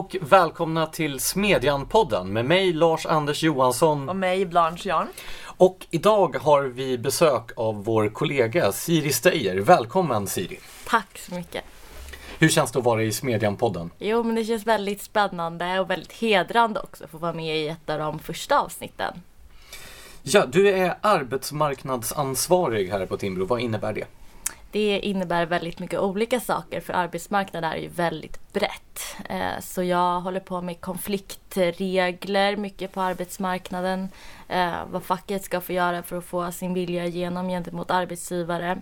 och välkomna till Smedjan-podden med mig Lars-Anders Johansson. Och mig Blanche Jarn. Och idag har vi besök av vår kollega Siri Steijer. Välkommen Siri! Tack så mycket! Hur känns det att vara i Smedjan-podden? Jo, men det känns väldigt spännande och väldigt hedrande också att få vara med i ett av de första avsnitten. Ja, du är arbetsmarknadsansvarig här på Timbro. Vad innebär det? Det innebär väldigt mycket olika saker för arbetsmarknaden är ju väldigt brett. Eh, så jag håller på med konfliktregler mycket på arbetsmarknaden. Eh, vad facket ska få göra för att få sin vilja igenom gentemot arbetsgivare.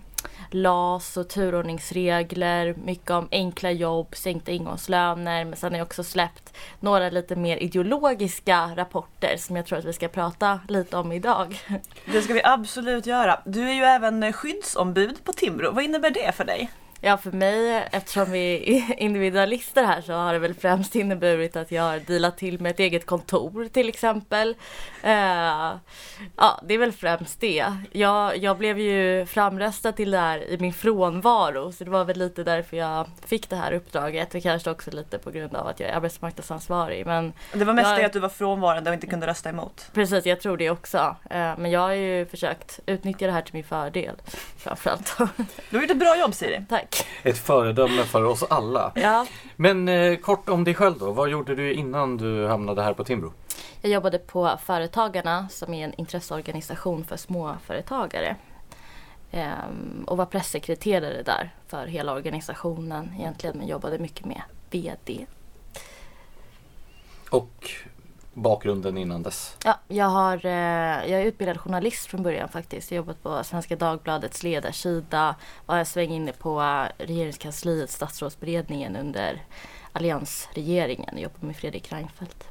LAS och turordningsregler, mycket om enkla jobb, sänkta ingångslöner. Men sen har jag också släppt några lite mer ideologiska rapporter som jag tror att vi ska prata lite om idag. Det ska vi absolut göra. Du är ju även skyddsombud på Timbro. Vad innebär det för dig? Ja, för mig, eftersom vi är individualister här så har det väl främst inneburit att jag har dealat till med ett eget kontor till exempel. Uh, ja, det är väl främst det. Jag, jag blev ju framröstad till det här i min frånvaro så det var väl lite därför jag fick det här uppdraget och kanske också lite på grund av att jag är arbetsmarknadsansvarig. Men det var mest jag, det att du var frånvarande och inte kunde rösta emot. Precis, jag tror det också. Uh, men jag har ju försökt utnyttja det här till min fördel framförallt. Du har gjort ett bra jobb Siri. Tack. Ett föredöme för oss alla. Ja. Men eh, kort om dig själv då. Vad gjorde du innan du hamnade här på Timbro? Jag jobbade på Företagarna som är en intresseorganisation för småföretagare. Ehm, och var pressekreterare där för hela organisationen egentligen men jobbade mycket med VD. Och bakgrunden innan dess? Ja, jag, har, eh, jag är utbildad journalist från början faktiskt. Jag har jobbat på Svenska Dagbladets ledarsida. Var en sväng inne på regeringskansliet, statsrådsberedningen under alliansregeringen. Jag jobbade med Fredrik Reinfeldt.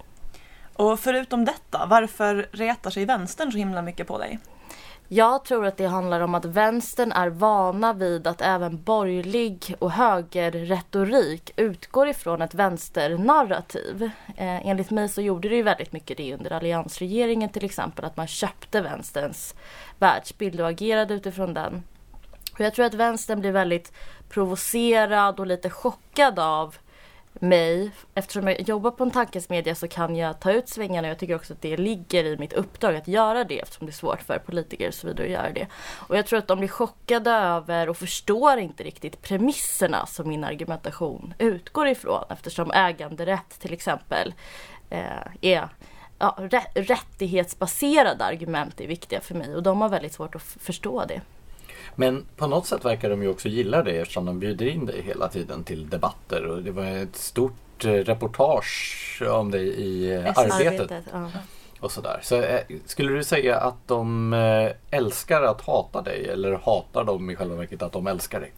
Och förutom detta, varför retar sig vänstern så himla mycket på dig? Jag tror att det handlar om att vänstern är vana vid att även borgerlig och högerretorik utgår ifrån ett vänsternarrativ. Eh, enligt mig så gjorde det ju väldigt mycket det under alliansregeringen till exempel, att man köpte vänsterns världsbild och agerade utifrån den. Och jag tror att vänstern blir väldigt provocerad och lite chockad av mig, eftersom jag jobbar på en tankesmedja så kan jag ta ut svängarna. Jag tycker också att det ligger i mitt uppdrag att göra det eftersom det är svårt för politiker och så vidare att göra det. Och jag tror att de blir chockade över och förstår inte riktigt premisserna som min argumentation utgår ifrån eftersom äganderätt till exempel eh, är ja, rättighetsbaserade argument är viktiga för mig och de har väldigt svårt att förstå det. Men på något sätt verkar de ju också gilla det eftersom de bjuder in dig hela tiden till debatter. Och det var ett stort eh, reportage om dig i eh, arbetet. ja. Och sådär. Så eh, skulle du säga att de älskar att hata dig eller hatar de i själva verket att de älskar dig?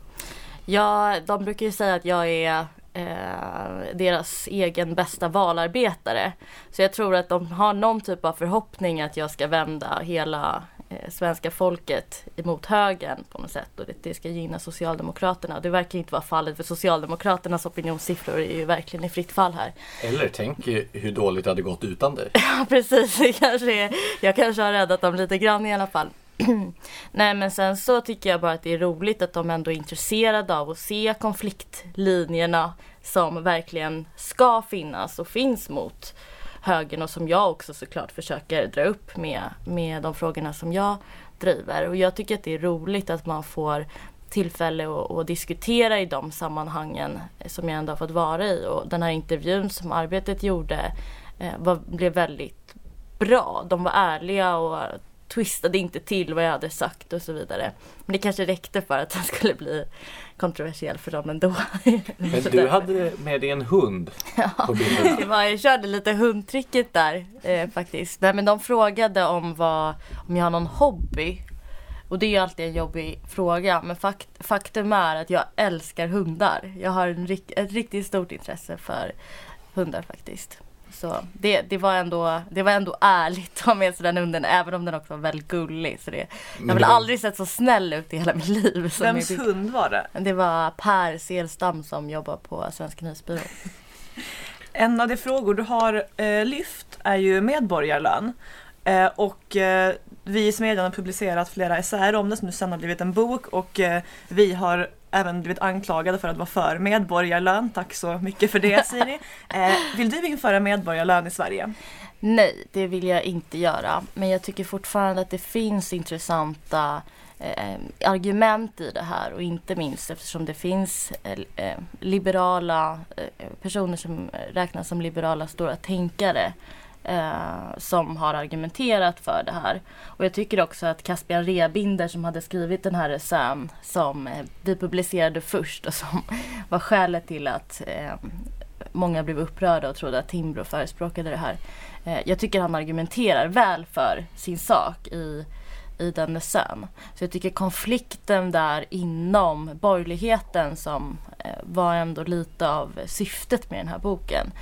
Ja, de brukar ju säga att jag är eh, deras egen bästa valarbetare. Så jag tror att de har någon typ av förhoppning att jag ska vända hela svenska folket emot högern på något sätt och det, det ska gynna Socialdemokraterna. Det verkar inte vara fallet för Socialdemokraternas opinionssiffror är ju verkligen i fritt fall här. Eller tänk hur dåligt det hade gått utan dig. Ja precis, det kanske är, jag kanske har räddat dem lite grann i alla fall. Nej men sen så tycker jag bara att det är roligt att de ändå är intresserade av att se konfliktlinjerna som verkligen ska finnas och finns mot högern och som jag också såklart försöker dra upp med, med de frågorna som jag driver. Och jag tycker att det är roligt att man får tillfälle att, att diskutera i de sammanhangen som jag ändå har fått vara i. Och den här intervjun som Arbetet gjorde eh, var, blev väldigt bra. De var ärliga och twistade inte till vad jag hade sagt och så vidare. Men det kanske räckte för att den skulle bli kontroversiell för dem ändå. Men du hade med dig en hund på bilden. Ja, jag körde lite hundtricket där eh, faktiskt. Nej, men de frågade om, vad, om jag har någon hobby. Och det är ju alltid en jobbig fråga. Men fakt, faktum är att jag älskar hundar. Jag har en, ett riktigt stort intresse för hundar faktiskt. Så det, det, var ändå, det var ändå ärligt att ha med sig den hunden även om den också var väldigt gullig. Så det, jag har väl aldrig sett så snäll ut i hela mitt liv. Vems hund var det? Det var Per Selstam som jobbar på Svenska Nyhetsbyrån. En av de frågor du har eh, lyft är ju medborgarlön. Eh, och eh, vi i Smedjan har publicerat flera essäer om det som nu sen har blivit en bok och eh, vi har även blivit anklagade för att vara för medborgarlön. Tack så mycket för det Siri. Eh, vill du införa medborgarlön i Sverige? Nej, det vill jag inte göra. Men jag tycker fortfarande att det finns intressanta eh, argument i det här och inte minst eftersom det finns eh, eh liberala eh, personer som räknas som liberala stora tänkare eh, som har argumenterat för det här. Och jag tycker också att Caspian Rebinder som hade skrivit den här essän som eh, vi publicerade först och som var skälet till att eh, många blev upprörda och trodde att Timbro förespråkade det här. Eh, jag tycker han argumenterar väl för sin sak i i den essän. Så jag tycker konflikten där inom borgerligheten som eh, var ändå lite av syftet med den här boken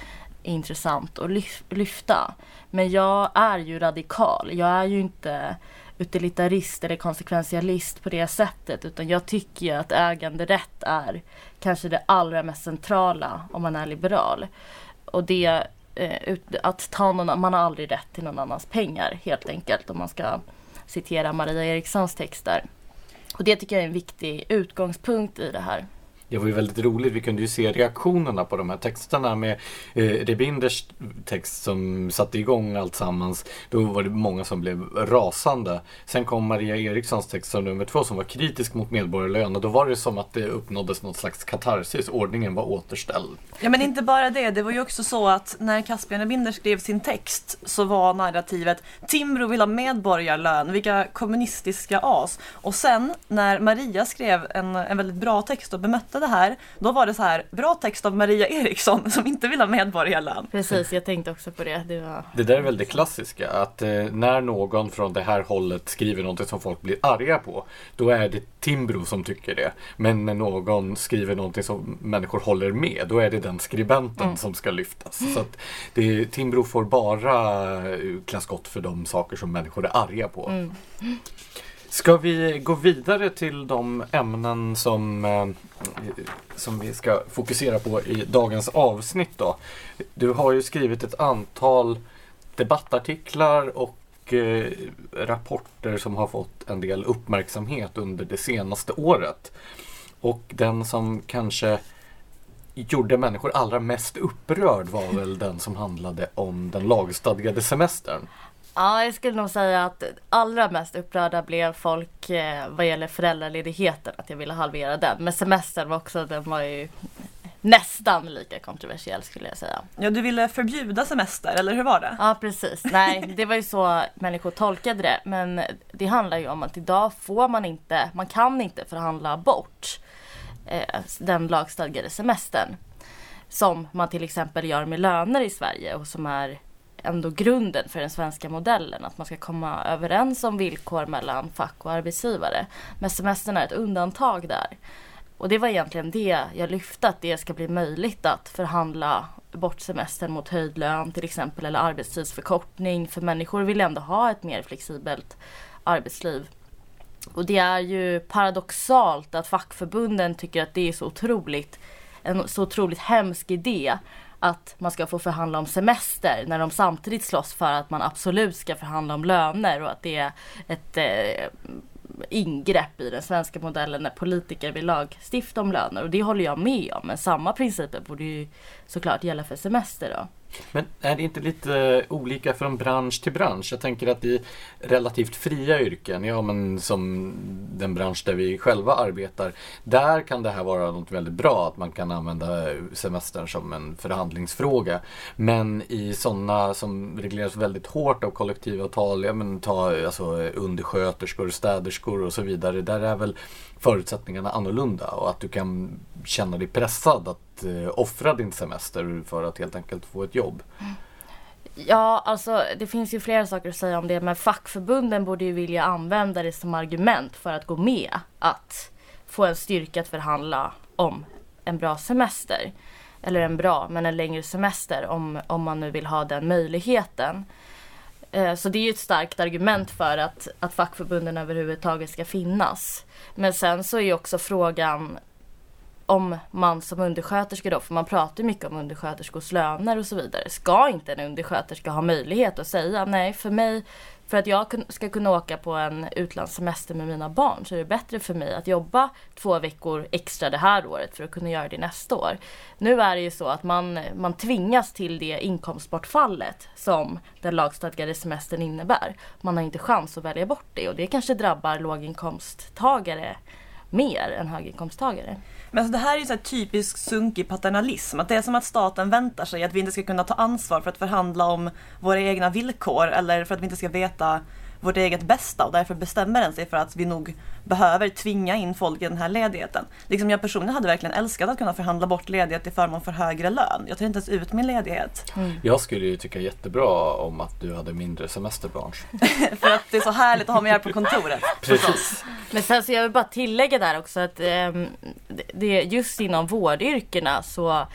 intressant att lyfta. Men jag är ju radikal. Jag är ju inte utilitarist eller konsekventialist på det sättet utan jag tycker ju att äganderätt är kanske det allra mest centrala om man är liberal. Och det eh, att ta någon, man har aldrig rätt till någon annans pengar helt enkelt om man ska citera Maria Erikssons texter. Och det tycker jag är en viktig utgångspunkt i det här. Det var ju väldigt roligt. Vi kunde ju se reaktionerna på de här texterna med eh, Rebinders text som satte igång allt sammans. Då var det många som blev rasande. Sen kom Maria Erikssons text som nummer två som var kritisk mot medborgarlön och då var det som att det uppnåddes något slags katarsis. Ordningen var återställd. Ja men inte bara det. Det var ju också så att när Caspian Rebinder skrev sin text så var narrativet Timbro vill ha medborgarlön. Vilka kommunistiska as. Och sen när Maria skrev en, en väldigt bra text och bemötte det här, då var det så här, bra text av Maria Eriksson som inte vill ha medborgarlön. Precis, jag tänkte också på det. Det, var... det där är väl det klassiska, att eh, när någon från det här hållet skriver något som folk blir arga på, då är det Timbro som tycker det. Men när någon skriver någonting som människor håller med, då är det den skribenten mm. som ska lyftas. Så att det, Timbro får bara eh, klä skott för de saker som människor är arga på. Mm. Ska vi gå vidare till de ämnen som, eh, som vi ska fokusera på i dagens avsnitt då? Du har ju skrivit ett antal debattartiklar och eh, rapporter som har fått en del uppmärksamhet under det senaste året. Och den som kanske gjorde människor allra mest upprörd var väl den som handlade om den lagstadgade semestern. Ja, jag skulle nog säga att allra mest upprörda blev folk eh, vad gäller föräldraledigheten, att jag ville halvera den. Men semestern var också, den var ju nästan lika kontroversiell skulle jag säga. Ja, du ville förbjuda semester, eller hur var det? Ja, precis. Nej, det var ju så människor tolkade det. Men det handlar ju om att idag får man inte, man kan inte förhandla bort eh, den lagstadgade semestern. Som man till exempel gör med löner i Sverige och som är ändå grunden för den svenska modellen. Att man ska komma överens om villkor mellan fack och arbetsgivare. Men semestern är ett undantag där. Och det var egentligen det jag lyfte, att det ska bli möjligt att förhandla bort semestern mot höjd lön till exempel eller arbetstidsförkortning. För människor vill ändå ha ett mer flexibelt arbetsliv. Och det är ju paradoxalt att fackförbunden tycker att det är så otroligt en så otroligt hemsk idé att man ska få förhandla om semester när de samtidigt slåss för att man absolut ska förhandla om löner och att det är ett eh, ingrepp i den svenska modellen när politiker vill lagstifta om löner och det håller jag med om men samma principer borde ju såklart gälla för semester då. Men är det inte lite eh, olika från bransch till bransch? Jag tänker att i relativt fria yrken, ja men som den bransch där vi själva arbetar, där kan det här vara något väldigt bra att man kan använda eh, semestern som en förhandlingsfråga. Men i sådana som regleras väldigt hårt av kollektivavtal, ja men ta alltså undersköterskor, städerskor och så vidare, där är väl förutsättningarna annorlunda och att du kan känna dig pressad att eh, offra din semester för att helt enkelt få ett jobb. Ja, alltså det finns ju flera saker att säga om det men fackförbunden borde ju vilja använda det som argument för att gå med att få en styrka att förhandla om en bra semester. Eller en bra, men en längre semester om, om man nu vill ha den möjligheten. Eh, så det är ju ett starkt argument för att, att fackförbunden överhuvudtaget ska finnas. Men sen så är ju också frågan om man som undersköterska då, för man pratar mycket om undersköterskors löner och så vidare. Ska inte en undersköterska ha möjlighet att säga nej för mig för att jag ska kunna åka på en utlandssemester med mina barn så är det bättre för mig att jobba två veckor extra det här året för att kunna göra det nästa år. Nu är det ju så att man, man tvingas till det inkomstbortfallet som den lagstadgade semestern innebär. Man har inte chans att välja bort det och det kanske drabbar låginkomsttagare mer än höginkomsttagare. Men alltså det här är ju så typisk sunkig paternalism. Att det är som att staten väntar sig att vi inte ska kunna ta ansvar för att förhandla om våra egna villkor eller för att vi inte ska veta vårt eget bästa och därför bestämmer den sig för att vi nog behöver tvinga in folk i den här ledigheten. Liksom jag personligen hade verkligen älskat att kunna förhandla bort ledighet till förmån för högre lön. Jag tar inte ens ut min ledighet. Mm. Jag skulle ju tycka jättebra om att du hade mindre semesterbransch. för att det är så härligt att ha mig här på kontoret. Precis. Men sen så jag vill bara tillägga där också att eh, det, just inom vårdyrkena så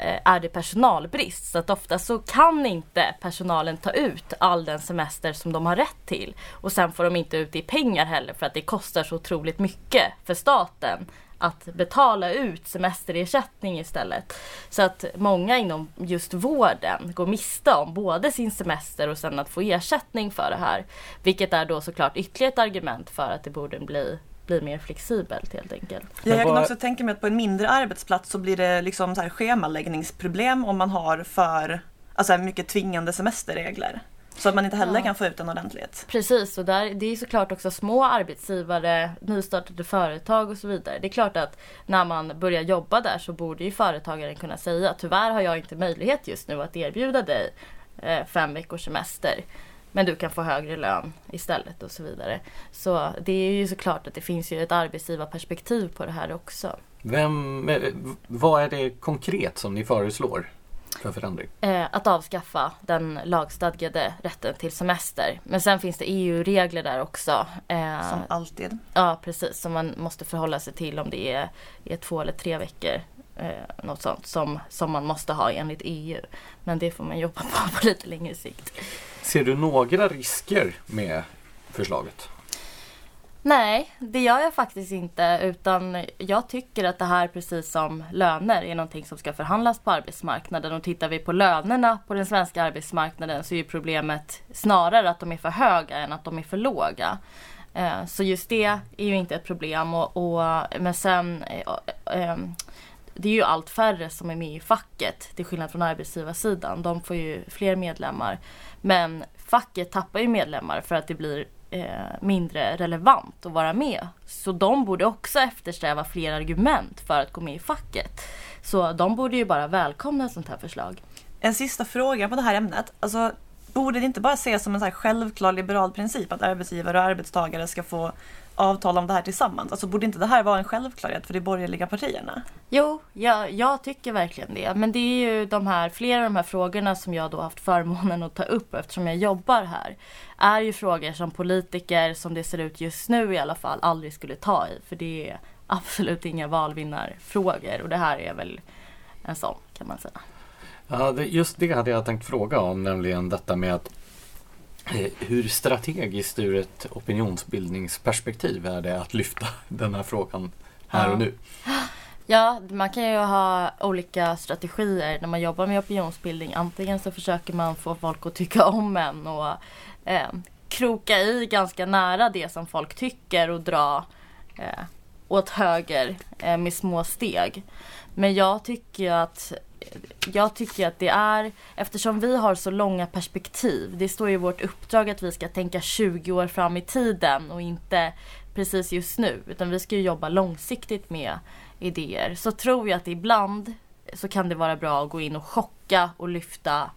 Eh, är det personalbrist. Så att ofta så kan inte personalen ta ut all den semester som de har rätt till. Och sen får de inte ut det i pengar heller för att det kostar så otroligt mycket för staten att betala ut semesterersättning istället. Så att många inom just vården går miste om både sin semester och sen att få ersättning för det här. Vilket är då såklart ytterligare ett argument för att det borde bli blir mer flexibelt helt enkelt. Ja, jag kan också tänka mig att på en mindre arbetsplats så blir det liksom så här schemaläggningsproblem om man har för alltså mycket tvingande semesterregler. Så att man inte heller ja. kan få ut en ordentligt. Precis, och där, det är såklart också små arbetsgivare, nystartade företag och så vidare. Det är klart att när man börjar jobba där så borde ju företagaren kunna säga tyvärr har jag inte möjlighet just nu att erbjuda dig eh, fem veckors semester. Men du kan få högre lön istället och så vidare. Så det är ju såklart att det finns ju ett arbetsgivarperspektiv på det här också. Vem, eh, vad är det konkret som ni föreslår för förändring? Eh, att avskaffa den lagstadgade rätten till semester. Men sen finns det EU-regler där också. Eh, som alltid. Ja precis, som man måste förhålla sig till om det är, är två eller tre veckor. Eh, något sånt som, som man måste ha enligt EU. Men det får man jobba på på lite längre sikt. Ser du några risker med förslaget? Nej, det gör jag faktiskt inte. Utan jag tycker att det här precis som löner är någonting som ska förhandlas på arbetsmarknaden. Och tittar vi på lönerna på den svenska arbetsmarknaden så är problemet snarare att de är för höga än att de är för låga. Eh, så just det är ju inte ett problem. Och, och men sen eh, eh, det är ju allt färre som är med i facket till skillnad från arbetsgivarsidan. De får ju fler medlemmar. Men facket tappar ju medlemmar för att det blir eh, mindre relevant att vara med. Så de borde också eftersträva fler argument för att gå med i facket. Så de borde ju bara välkomna ett sånt här förslag. En sista fråga på det här ämnet. Alltså, borde det inte bara ses som en så självklar liberal princip att arbetsgivare och arbetstagare ska få avtala om det här tillsammans? Alltså borde inte det här vara en självklarhet för de borgerliga partierna? Jo, jag, jag tycker verkligen det. Men det är ju de här, flera av de här frågorna som jag då haft förmånen att ta upp eftersom jag jobbar här. Är ju frågor som politiker, som det ser ut just nu i alla fall, aldrig skulle ta i. För det är absolut inga valvinnarfrågor och det här är väl en sån kan man säga. Ja, just det hade jag tänkt fråga om, nämligen detta med att hur strategiskt ur ett opinionsbildningsperspektiv är det att lyfta den här frågan här ja. och nu? Ja, man kan ju ha olika strategier när man jobbar med opinionsbildning. Antingen så försöker man få folk att tycka om en och eh, kroka i ganska nära det som folk tycker och dra eh, åt höger eh, med små steg. Men jag tycker att jag tycker att det är, eftersom vi har så långa perspektiv, det står ju i vårt uppdrag att vi ska tänka 20 år fram i tiden och inte precis just nu, utan vi ska ju jobba långsiktigt med idéer. Så tror jag att ibland så kan det vara bra att gå in och chocka och lyfta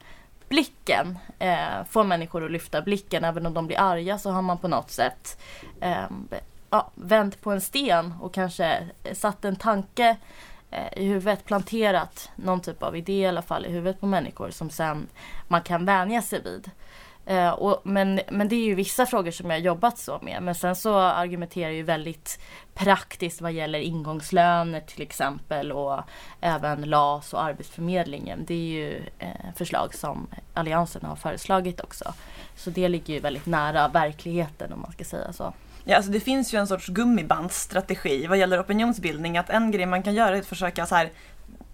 blicken. Eh, få människor att lyfta blicken, även om de blir arga så har man på något sätt eh, ja, vänt på en sten och kanske satt en tanke Eh, Eh, i huvudet, planterat någon typ av idé i alla fall i huvudet på människor som sen man kan vänja sig vid. Eh, och, men, men det är ju vissa frågor som jag har jobbat så med. Men sen så argumenterar jag ju väldigt praktiskt vad gäller ingångslöner till exempel och även LAS och Arbetsförmedlingen. Det är ju eh, förslag som Alliansen har föreslagit också. Så det ligger ju väldigt nära verkligheten om man ska säga så. Ja, alltså det finns ju en sorts gummibandsstrategi vad gäller opinionsbildning. Att en grej man kan göra är att försöka så här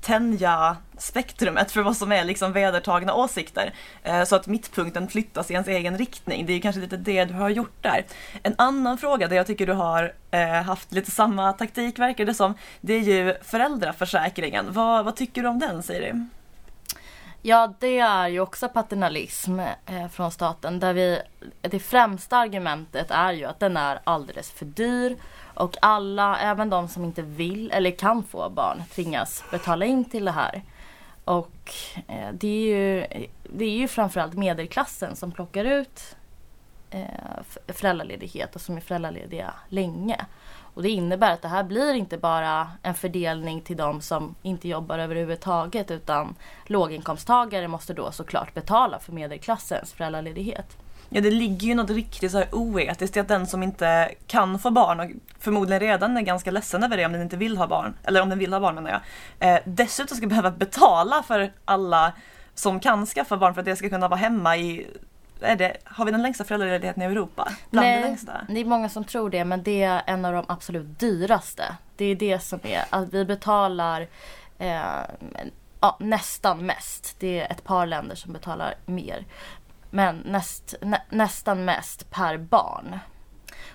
tänja spektrumet för vad som är liksom vedertagna åsikter. Eh, så att mittpunkten flyttas i ens egen riktning. Det är kanske lite det du har gjort där. En annan fråga där jag tycker du har eh, haft lite samma taktik verkar det som, det är ju föräldraförsäkringen. Vad, vad tycker du om den Siri? Ja, det är ju också paternalism eh, från staten där vi, det främsta argumentet är ju att den är alldeles för dyr och alla, även de som inte vill eller kan få barn, tvingas betala in till det här. Och eh, det, är ju, det är ju framförallt medelklassen som plockar ut eh, föräldraledighet och som är föräldralediga länge. Och det innebär att det här blir inte bara en fördelning till de som inte jobbar överhuvudtaget utan låginkomsttagare måste då såklart betala för medelklassens föräldraledighet. Ja, det ligger ju något riktigt så här oetiskt i att den som inte kan få barn och förmodligen redan är ganska ledsen över det om den inte vill ha barn, eller om den vill ha barn menar jag, eh, dessutom ska behöva betala för alla som kan skaffa barn för att det ska kunna vara hemma i är det, har vi den längsta föräldraledigheten i Europa? Bland Nej, det, längsta? det är många som tror det men det är en av de absolut dyraste. Det är det som är att vi betalar eh, ja, nästan mest. Det är ett par länder som betalar mer. Men näst, nä, nästan mest per barn.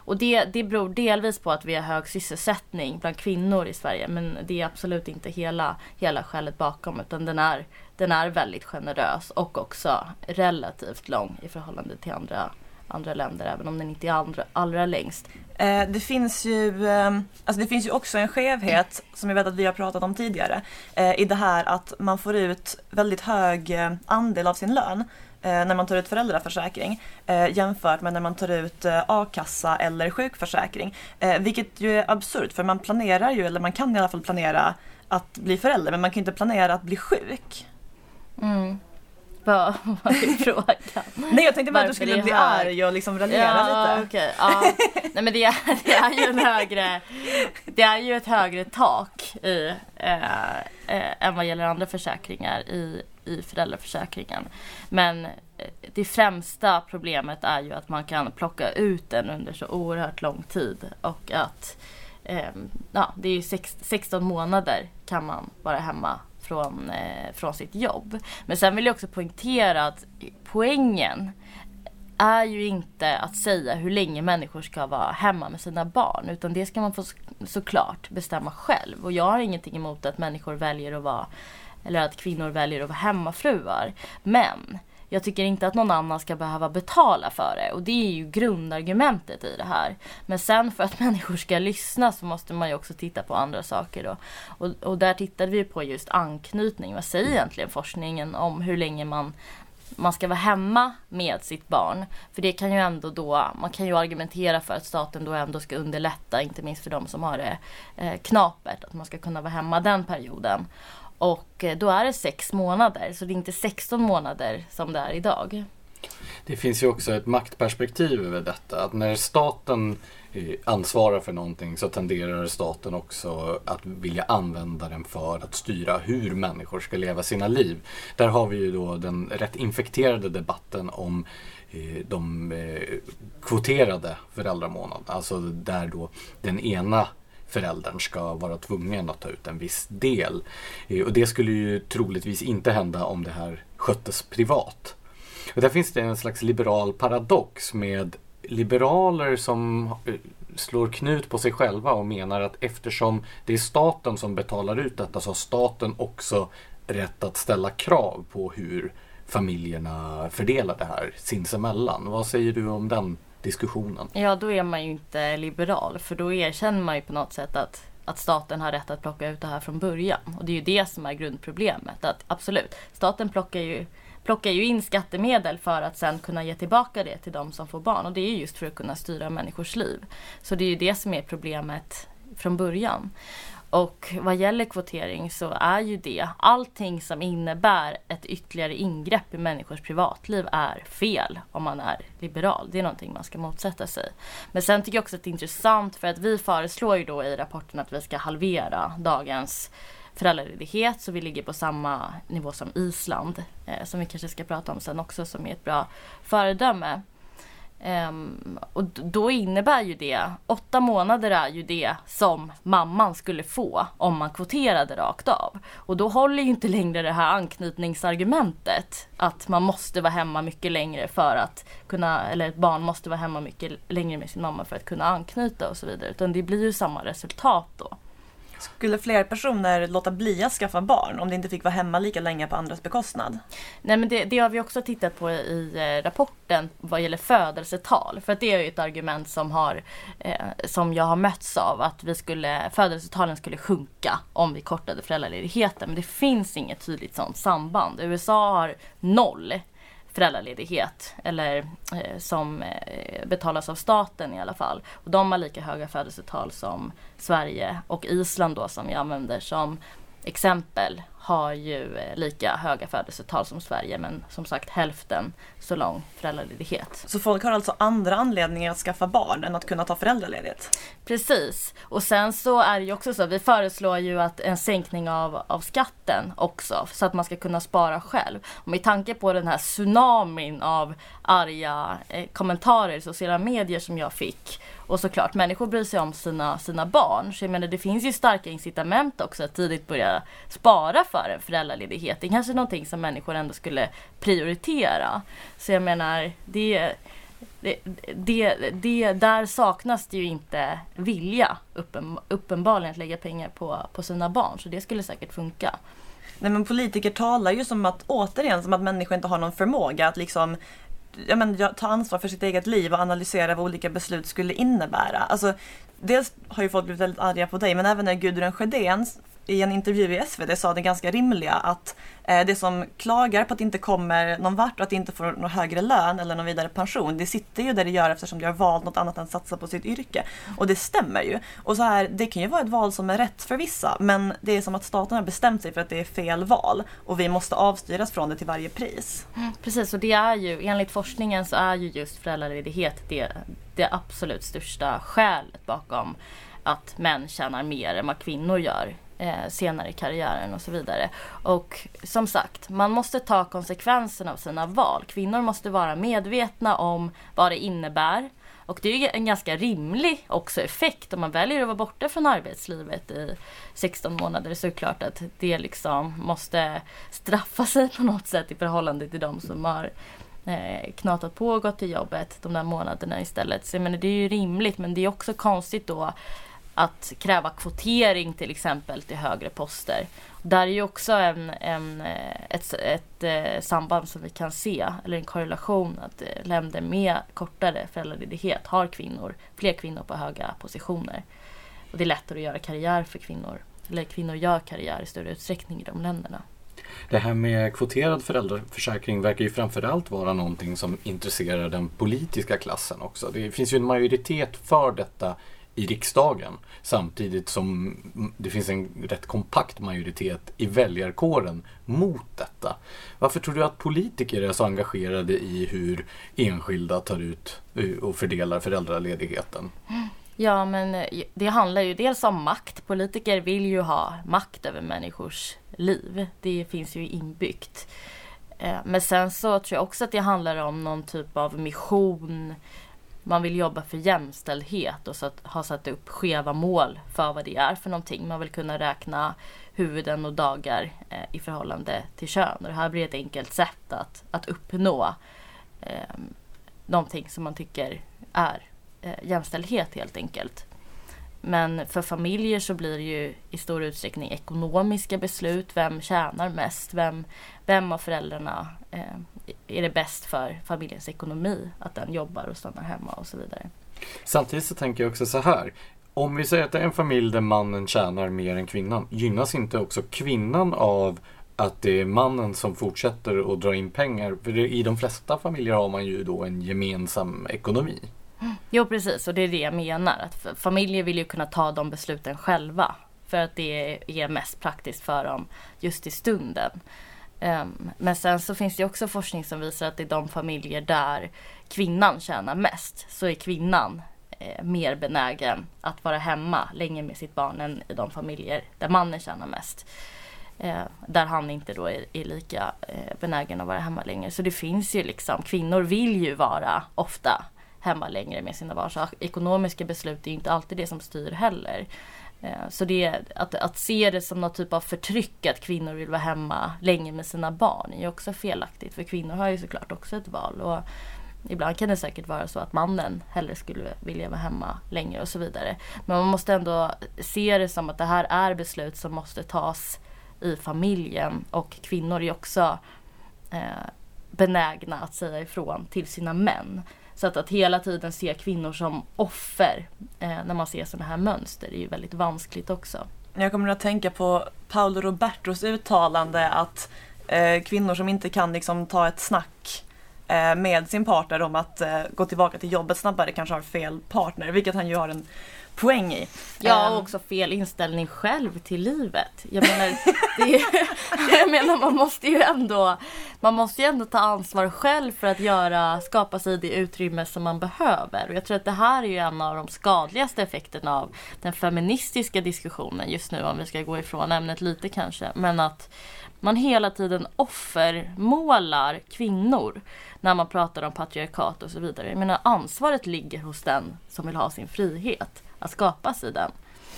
Och det, det beror delvis på att vi har hög sysselsättning bland kvinnor i Sverige men det är absolut inte hela, hela skälet bakom utan den är, den är väldigt generös och också relativt lång i förhållande till andra, andra länder även om den inte är allra, allra längst. Eh, det, finns ju, ehm, alltså det finns ju också en skevhet som jag vet att vi har pratat om tidigare eh, i det här att man får ut väldigt hög eh, andel av sin lön när man tar ut föräldraförsäkring eh, jämfört med när man tar ut eh, a-kassa eller sjukförsäkring. vilket ju är absurt för man planerar ju, eller man kan i alla fall planera att bli förälder men man kan inte planera att bli sjuk. Mm. Vad var din fråga? Nej jag tänkte bara att du skulle bli arg och liksom raljera ja, lite. Okay, ja. Nej men det är, det är ju en högre Det är ju ett högre tak i eh, eh, än vad gäller andra försäkringar i, i föräldraförsäkringen. Men eh, det främsta problemet är ju att man kan plocka ut den under så oerhört lång tid och att eh, ja, det är ju sex, 16 månader kan man vara hemma från, eh, från sitt jobb. Men sen vill jag också poängtera att poängen är ju inte att säga hur länge människor ska vara hemma med sina barn utan det ska man få såklart bestämma själv. Och jag har ingenting emot att människor väljer att vara eller att kvinnor väljer att vara hemmafruar. Men jag tycker inte att någon annan ska behöva betala för det och det är ju grundargumentet i det här. Men sen för att människor ska lyssna så måste man ju också titta på andra saker då. Och, och där tittade vi på just anknytning. Vad säger egentligen forskningen om hur länge man man ska vara hemma med sitt barn. För det kan ju ändå då, man kan ju argumentera för att staten då ändå ska underlätta, inte minst för de som har det eh, knapert, att man ska kunna vara hemma den perioden. Och eh, då är det sex månader, så det är inte 16 månader som det är idag. Det finns ju också ett maktperspektiv över detta. Att när staten eh, ansvarar för någonting så tenderar staten också att vilja använda den för att styra hur människor ska leva sina liv. Där har vi ju då den rätt infekterade debatten om eh, de kvoterade föräldramånaderna. Alltså där då den ena föräldern ska vara tvungen att ta ut en viss del. Eh, och det skulle ju troligtvis inte hända om det här sköttes privat. Och där finns det en slags liberal paradox med liberaler som eh, slår knut på sig själva och menar att eftersom det är staten som betalar ut detta så har staten också rätt att ställa krav på hur familjerna fördelar det här sinsemellan. Vad säger du om den diskussionen? Ja, då är man ju inte liberal för då erkänner man ju på något sätt att att staten har rätt att plocka ut det här från början. Och det är ju det som är grundproblemet. Att absolut, staten plockar ju plockar ju in skattemedel för att sen kunna ge tillbaka det till de som får barn. Och det är just för att kunna styra människors liv. Så det är ju det som är problemet från början. Och vad gäller kvotering så är ju det allting som innebär ett ytterligare ingrepp i människors privatliv är fel om man är liberal. Det är någonting man ska motsätta sig. Men sen tycker jag också att det är intressant för att vi föreslår ju då i rapporten att vi ska halvera dagens föräldraledighet så vi ligger på samma nivå som Island eh, som vi kanske ska prata om sen också som är ett bra föredöme. Um, och då innebär ju det, åtta månader är ju det som mamman skulle få om man kvoterade rakt av. Och då håller ju inte längre det här anknytningsargumentet att man måste vara hemma mycket längre för att kunna, eller ett barn måste vara hemma mycket längre med sin mamma för att kunna anknyta och så vidare. Utan det blir ju samma resultat då. Skulle fler personer låta bli att skaffa barn om de inte fick vara hemma lika länge på andras bekostnad? Nej men det, det har vi också tittat på i eh, rapporten vad gäller födelsetal. För att det är ju ett argument som, har, eh, som jag har mötts av att vi skulle, födelsetalen skulle sjunka om vi kortade föräldraledigheten. Men det finns inget tydligt sådant samband. USA har noll föräldraledighet eller eh, som eh, betalas av staten i alla fall. Och de har lika höga födelsetal som Sverige och Island då som vi använder som exempel har ju eh, lika höga födelsetal som Sverige men som sagt hälften så lång föräldraledighet. Så folk har alltså andra anledningar att skaffa barn än att kunna ta föräldraledighet? Precis. Och sen så är det ju också så, vi föreslår ju att en sänkning av, av skatten också så att man ska kunna spara själv. Och med tanke på den här tsunamin av arga eh, kommentarer i sociala medier som jag fick och såklart, människor bryr sig om sina, sina barn. Så jag menar, det finns ju starka incitament också att tidigt börja spara för en föräldraledighet. Det är kanske någonting som människor ändå skulle prioritera. Så jag menar, det, det, det, det, där saknas det ju inte vilja uppen, uppenbarligen att lägga pengar på, på sina barn. Så det skulle säkert funka. Nej men politiker talar ju som att, återigen, som att människor inte har någon förmåga att liksom ja, men, ta ansvar för sitt eget liv och analysera vad olika beslut skulle innebära. Alltså, dels har ju folk blivit väldigt arga på dig men även när Gudrun Sjödén i en intervju i SVT sa det ganska rimliga att eh, det som klagar på att det inte kommer någon vart och att det inte får någon högre lön eller någon vidare pension, det sitter ju där det gör eftersom de har valt något annat än att satsa på sitt yrke. Och det stämmer ju. Och så här, det kan ju vara ett val som är rätt för vissa, men det är som att staten har bestämt sig för att det är fel val och vi måste avstyras från det till varje pris. Mm, precis, och det är ju, enligt forskningen så är ju just föräldraledighet det, det absolut största skälet bakom att män tjänar mer än vad kvinnor gör eh, senare i karriären och så vidare. Och som sagt, man måste ta konsekvenserna av sina val. Kvinnor måste vara medvetna om vad det innebär. Och det är en ganska rimlig också effekt om man väljer att vara borta från arbetslivet i 16 månader. Så är det klart att det liksom måste straffa sig på något sätt i förhållande till de som har eh, knatat på och gått till jobbet de där månaderna istället. Så jag menar, det är ju rimligt men det är också konstigt då att kräva kvotering till exempel till högre poster. Där är ju också en, en, eh, ett, ett, ett samband som vi kan se, eller en korrelation att eh, länder med kortare föräldraledighet har kvinnor, fler kvinnor på höga positioner. Och det är lättare att göra karriär för kvinnor, eller kvinnor gör karriär i större utsträckning i de länderna. Det här med kvoterad föräldraförsäkring verkar ju framförallt vara någonting som intresserar den politiska klassen också. Det finns ju en majoritet för detta i riksdagen. Samtidigt som det finns en rätt kompakt majoritet i väljarkåren mot detta. Varför tror du att politiker är så engagerade i hur enskilda tar ut eh, och fördelar föräldraledigheten? Ja, men eh, det handlar ju dels om makt. Politiker vill ju ha makt över människors liv. Det finns ju inbyggt. Eh, men sen så tror jag också att det handlar om någon typ av mission man vill jobba för jämställdhet och så att, ha satt upp skeva mål för vad det är för någonting. Man vill kunna räkna huvuden och dagar eh, i förhållande till kön. Och det här blir ett enkelt sätt att, att uppnå eh, någonting som man tycker är eh, jämställdhet helt enkelt. Men för familjer så blir det ju i stor utsträckning ekonomiska beslut. Vem tjänar mest? Vem, vem av föräldrarna eh, är det bäst för familjens ekonomi att den jobbar och stannar hemma och så vidare. Samtidigt så tänker jag också så här. Om vi säger att det är en familj där mannen tjänar mer än kvinnan, gynnas inte också kvinnan av att det är mannen som fortsätter att dra in pengar? För i de flesta familjer har man ju då en gemensam ekonomi. Jo precis och det är det jag menar. Att familjer vill ju kunna ta de besluten själva. För att det är mest praktiskt för dem just i stunden. Ehm, men sen så finns det också forskning som visar att i de familjer där kvinnan tjänar mest så är kvinnan eh, mer benägen att vara hemma länge med sitt barn än i de familjer där mannen tjänar mest. Ehm, där han inte då är, lika eh, benägen att vara hemma längre. Så det finns ju liksom, kvinnor vill ju vara ofta hemma längre med sina barn. Så ekonomiska beslut är inte alltid det som styr heller. Eh, så det, att, att se det som någon typ av förtryck att kvinnor vill vara hemma länge med sina barn är ju också felaktigt. För kvinnor har ju såklart också ett val. Och ibland kan det säkert vara så att mannen hellre skulle vilja vara hemma längre och så vidare. Men man måste ändå se det som att det här är beslut som måste tas i familjen. Och kvinnor är också eh, benägna att säga ifrån till sina män. Så att, att hela tiden se kvinnor som offer eh, när man ser sådana här mönster är ju väldigt vanskligt också. Jag kommer att tänka på Paolo Robertos uttalande att eh, kvinnor som inte kan liksom, ta ett snack eh, med sin partner om att eh, gå tillbaka till jobbet snabbare kanske har fel partner, vilket han ju har en poäng i. Ja, och ehm. också fel inställning själv till livet. Jag menar, är, jag menar man måste ju ändå man måste ju ändå ta ansvar själv för att göra, skapa sig det utrymme som man behöver. Och jag tror att det här är ju en av de skadligaste effekterna av den feministiska diskussionen just nu om vi ska gå ifrån ämnet lite kanske. Men att man hela tiden offermålar kvinnor när man pratar om patriarkat och så vidare. Jag menar ansvaret ligger hos den som vill ha sin frihet att skapa sig den.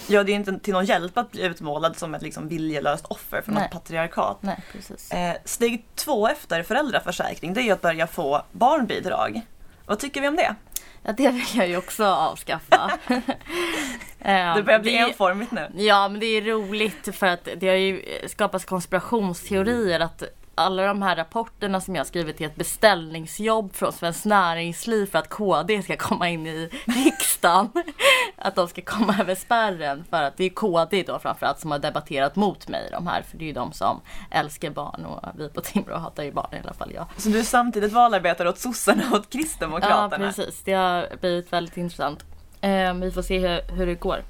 Ja, det är inte till någon hjälp att bli utmålad som ett liksom viljelöst offer för Nej. något patriarkat. Nej. Eh, steg två efter föräldraförsäkring, det är ju att börja få barnbidrag. Vad tycker vi om det? Ja, det vill jag ju också avskaffa. det börjar bli enformigt nu. Ja, men det är roligt för att det har ju skapats konspirationsteorier att alla de här rapporterna som jag skrivit är ett beställningsjobb från Svenskt Näringsliv för att KD ska komma in i riksdagen. att de ska komma över spärren för att det är KD då framförallt som har debatterat mot mig de här. För det är ju de som älskar barn och vi på Timrå hatar ju barn i alla fall jag. Så du är samtidigt valarbetare åt sossarna och åt Kristdemokraterna? Ja precis, det har blivit väldigt intressant. Eh, vi får se hur, hur det går.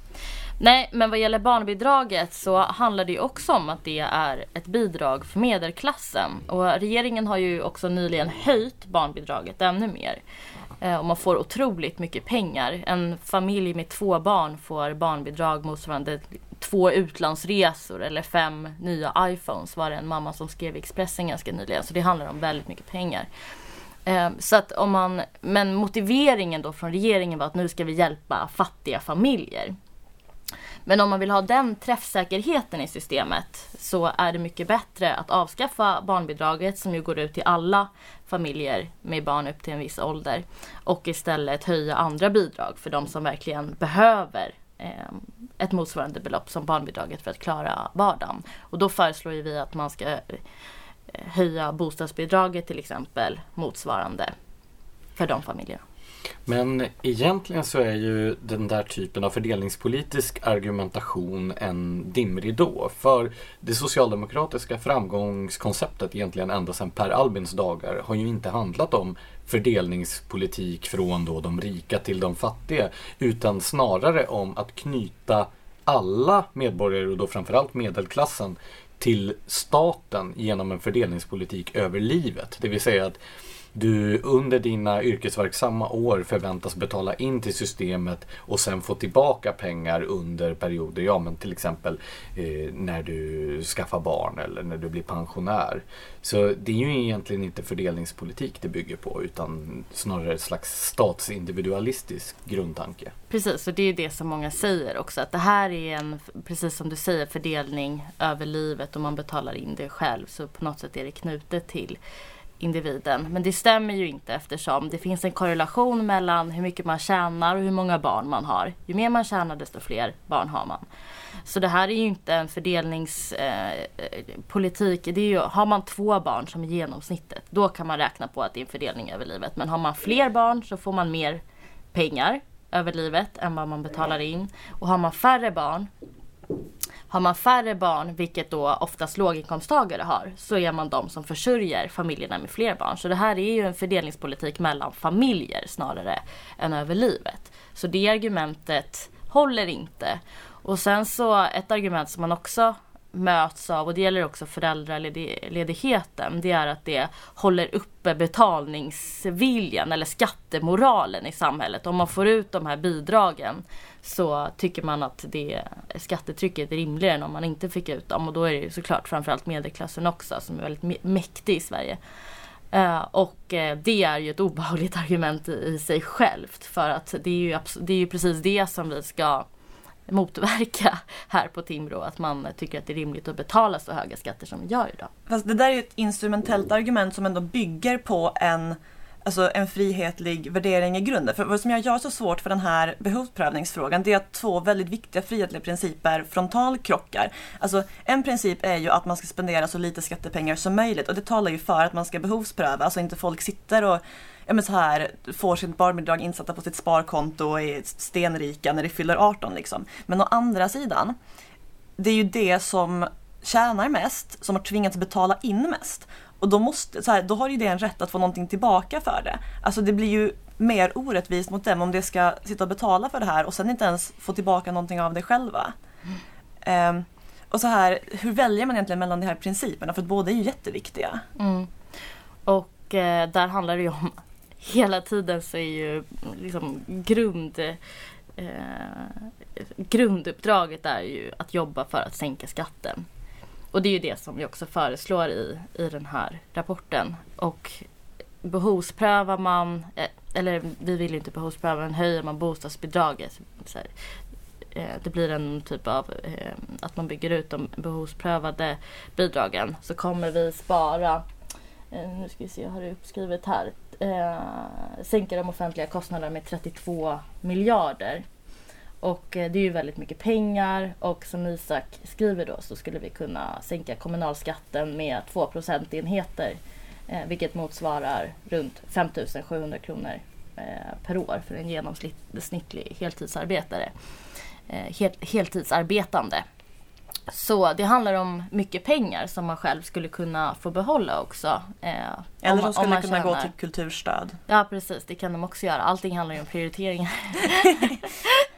Nej, men vad gäller barnbidraget så handlar det ju också om att det är ett bidrag för medelklassen. Och regeringen har ju också nyligen höjt barnbidraget ännu mer. Eh, och man får otroligt mycket pengar. En familj med två barn får barnbidrag motsvarande två utlandsresor eller fem nya iPhones var det en mamma som skrev i Expressen ganska nyligen. Så det handlar om väldigt mycket pengar. Eh, så att om man, men motiveringen då från regeringen var att nu ska vi hjälpa fattiga familjer. Men om man vill ha den träffsäkerheten i systemet så är det mycket bättre att avskaffa barnbidraget som ju går ut till alla familjer med barn upp till en viss ålder och istället höja andra bidrag för de som verkligen behöver eh, ett motsvarande belopp som barnbidraget för att klara vardagen. Och då föreslår vi att man ska eh, höja bostadsbidraget till exempel motsvarande för de familjerna. Men egentligen så är ju den där typen av fördelningspolitisk argumentation en dimridå. För det socialdemokratiska framgångskonceptet egentligen ända sedan Per Albins dagar har ju inte handlat om fördelningspolitik från då de rika till de fattiga. Utan snarare om att knyta alla medborgare och då framförallt medelklassen till staten genom en fördelningspolitik över livet. Det vill säga att du under dina yrkesverksamma år förväntas betala in till systemet och sen få tillbaka pengar under perioder, ja men till exempel eh, när du skaffar barn eller när du blir pensionär. Så det är ju egentligen inte fördelningspolitik det bygger på utan snarare ett slags statsindividualistisk grundtanke. Precis, och det är det som många säger också att det här är en, precis som du säger, fördelning över livet och man betalar in det själv så på något sätt är det knutet till individen. Men det stämmer ju inte eftersom det finns en korrelation mellan hur mycket man tjänar och hur många barn man har. Ju mer man tjänar desto fler barn har man. Så det här är ju inte en fördelningspolitik. Eh, har man två barn som är genomsnittet, då kan man räkna på att det är en fördelning över livet. Men har man fler barn så får man mer pengar över livet än vad man betalar in. Och har man färre barn har man färre barn, vilket då oftast låginkomsttagare har, så är man de som försörjer familjerna med fler barn. Så det här är ju en fördelningspolitik mellan familjer snarare än över livet. Så det argumentet håller inte. Och sen så ett argument som man också möts av, och det gäller också föräldraledigheten, det är att det håller uppe betalningsviljan eller skattemoralen i samhället. Om man får ut de här bidragen så tycker man att det skattetrycket är rimligare än om man inte fick ut dem. Och då är det ju såklart framförallt medelklassen också som är väldigt mäktig i Sverige. Eh, och eh, det är ju ett obehagligt argument i sig självt för att det är ju, det är ju precis det som vi ska motverka här på Timbro. Att man tycker att det är rimligt att betala så höga skatter som vi gör idag. Fast det där är ju ett instrumentellt argument som ändå bygger på en alltså en frihetlig värdering i grunden. För vad som jag gör så svårt för den här behovsprövningsfrågan det är att två väldigt viktiga frihetliga principer frontalkrockar. Alltså en princip är ju att man ska spendera så lite skattepengar som möjligt och det talar ju för att man ska behovspröva, alltså inte folk sitter och ja, men så här, får sitt barnbidrag insatta på sitt sparkonto och är stenrika när de fyller 18 liksom. Men å andra sidan, det är ju det som tjänar mest som har tvingats betala in mest. Och då, måste, så här, då har ju det en rätt att få någonting tillbaka för det. Alltså det blir ju mer orättvist mot dem om de ska sitta och betala för det här och sen inte ens få tillbaka någonting av det själva. Mm. Um, och så här, hur väljer man egentligen mellan de här principerna? För att båda är ju jätteviktiga. Mm. Och eh, där handlar det ju om hela tiden så är ju liksom grund eh, grunduppdraget är ju att jobba för att sänka skatten. Och det är ju det som vi också föreslår i, i den här rapporten. Och behovsprövar man, eh, eller vi vill ju inte behovspröva, men höjer man bostadsbidraget så här, eh, det blir en typ av eh, att man bygger ut de behovsprövade bidragen så kommer vi spara, eh, nu ska vi se, jag har det uppskrivet här, Eh, sänka de offentliga kostnaderna med 32 miljarder och eh, det är ju väldigt mycket pengar och som Isak skriver då så skulle vi kunna sänka kommunalskatten med 2 procentenheter eh, vilket motsvarar runt 5 700 kronor eh, per år för en genomsnittlig heltidsarbetare. Eh, hel, heltidsarbetande. Så det handlar om mycket pengar som man själv skulle kunna få behålla också. Eh, Eller som skulle kunna tjänar. gå till kulturstöd. Ja precis, det kan de också göra. Allting handlar ju om prioriteringar.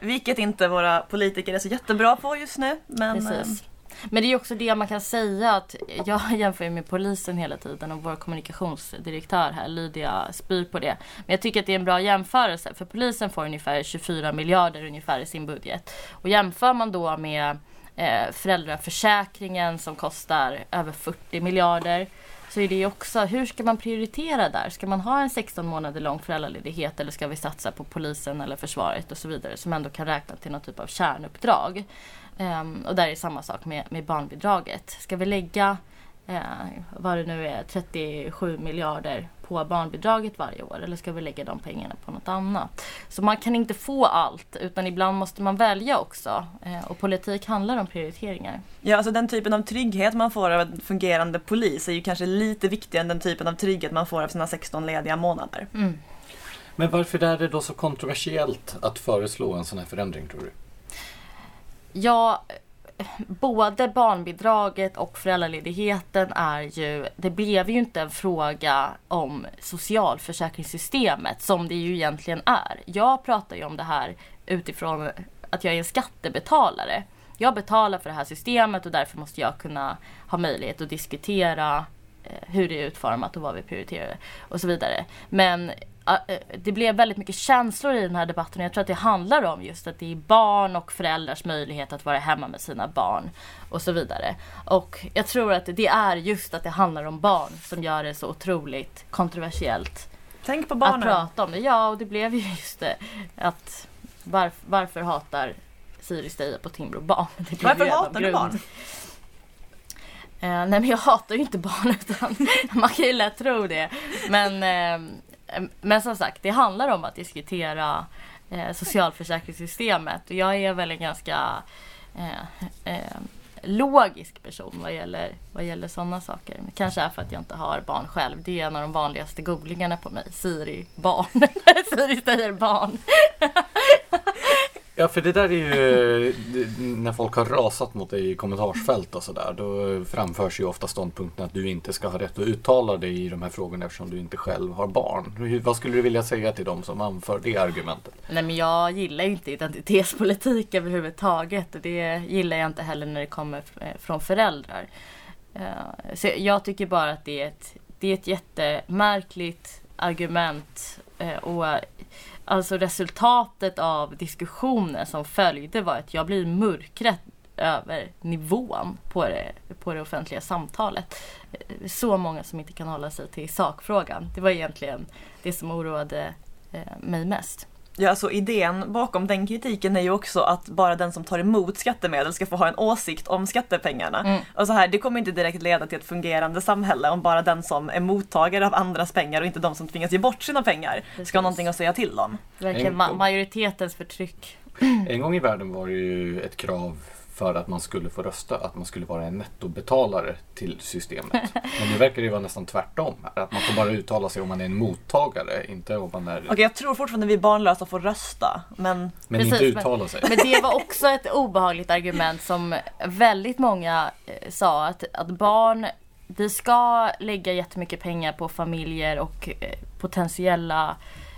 Vilket inte våra politiker är så jättebra på just nu. Men, precis. Men det är också det man kan säga att jag jämför med polisen hela tiden och vår kommunikationsdirektör här Lydia spyr på det. Men jag tycker att det är en bra jämförelse för polisen får ungefär 24 miljarder ungefär i sin budget. Och jämför man då med eh, föräldraförsäkringen som kostar över 40 miljarder. Så är det också, hur ska man prioritera där? Ska man ha en 16 månader lång föräldraledighet eller ska vi satsa på polisen eller försvaret och så vidare som ändå kan räkna till någon typ av kärnuppdrag? Um, och där är samma sak med, med barnbidraget. Ska vi lägga eh, vad det nu är, 37 miljarder på barnbidraget varje år eller ska vi lägga de pengarna på något annat? Så man kan inte få allt utan ibland måste man välja också eh, och politik handlar om prioriteringar. Ja, alltså den typen av trygghet man får av en fungerande polis är ju kanske lite viktigare än den typen av trygghet man får av sina 16 lediga månader. Mm. Men varför är det då så kontroversiellt att föreslå en sån här förändring tror du? Ja, både barnbidraget och föräldraledigheten är ju, det blev ju inte en fråga om socialförsäkringssystemet som det ju egentligen är. Jag pratar ju om det här utifrån att jag är en skattebetalare. Jag betalar för det här systemet och därför måste jag kunna ha möjlighet att diskutera hur det är utformat och vad vi prioriterar och så vidare. Men Eh, det blev väldigt mycket känslor i den här debatten. Jag tror att det handlar om just att det är barn och föräldrars möjlighet att vara hemma med sina barn och så vidare. Och jag tror att det är just att det handlar om barn som gör det så otroligt kontroversiellt. Tänk på barnen. Att prata om det. Ja, och det blev ju just det att varf varför hatar Siri Steja på Timbro barn? varför hatar du barn? Eh, nej men jag hatar ju inte barn utan man kan ju lätt tro det. Men eh, men som sagt, det handlar om att diskutera eh, socialförsäkringssystemet. Och jag är väl en ganska eh, eh, logisk person vad gäller, vad gäller sådana saker. Men kanske är för att jag inte har barn själv. Det är en av de vanligaste googlingarna på mig. Siri barn. Siri säger barn. Ja, för det där är ju när folk har rasat mot dig i kommentarsfält och sådär. Då framförs ju ofta ståndpunkten att du inte ska ha rätt att uttala dig i de här frågorna eftersom du inte själv har barn. Vad skulle du vilja säga till dem som anför det argumentet? Nej, men jag gillar ju inte identitetspolitik överhuvudtaget. Och det gillar jag inte heller när det kommer eh, från föräldrar. Eh, så jag tycker bara att det är ett, det är ett jättemärkligt argument. Eh, och Alltså resultatet av diskussionen som följde var att jag blir mörkrädd över nivån på det, på det offentliga samtalet. Eh, så många som inte kan hålla sig till sakfrågan. Det var egentligen det som oroade eh, mig mest. Ja, alltså idén bakom den kritiken är ju också att bara den som tar emot skattemedel ska få ha en åsikt om skattepengarna. Mm. Och så här, det kommer inte direkt leda till ett fungerande samhälle om bara den som är mottagare av andras pengar och inte de som tvingas ge bort sina pengar Precis. ska ha någonting att säga till om. Verkligen ma majoritetens förtryck. En gång i världen var det ju ett krav för att man skulle få rösta, att man skulle vara en nettobetalare till systemet. Men nu verkar det vara nästan tvärtom. Att man får bara uttala sig om man är en mottagare, inte om man är... Okej, okay, jag tror fortfarande vi barnlösa får rösta, men... Men Precis, inte uttala sig. Men det var också ett obehagligt argument som väldigt många eh, sa att, att barn vi ska lägga jättemycket pengar på familjer och eh, potentiella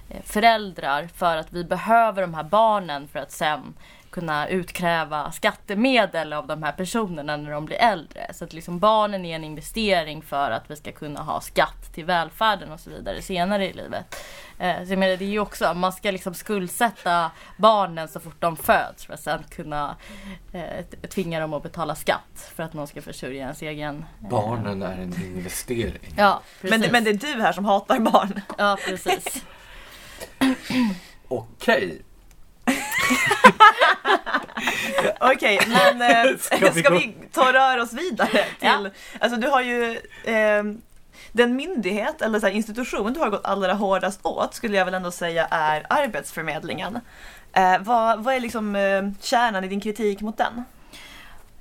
eh, föräldrar för att vi behöver de här barnen för att sen kunna utkräva skattemedel av de här personerna när de blir äldre. Så att liksom barnen är en investering för att vi ska kunna ha skatt till välfärden och så vidare senare i livet. Eh, så jag menar, det är ju också, man ska liksom skuldsätta barnen så fort de föds för att sen kunna eh, tvinga dem att betala skatt för att någon ska försörja ens egen... Eh... Barnen är en investering. Ja, precis. Men, men det är du här som hatar barn. Ja, precis. Okej, Okej, okay, men eh, ska, vi, ska vi ta och röra oss vidare? Till, ja. Alltså du har ju eh, den myndighet eller så institution du har gått allra hårdast åt skulle jag väl ändå säga är Arbetsförmedlingen. Eh, vad, vad är liksom eh, kärnan i din kritik mot den?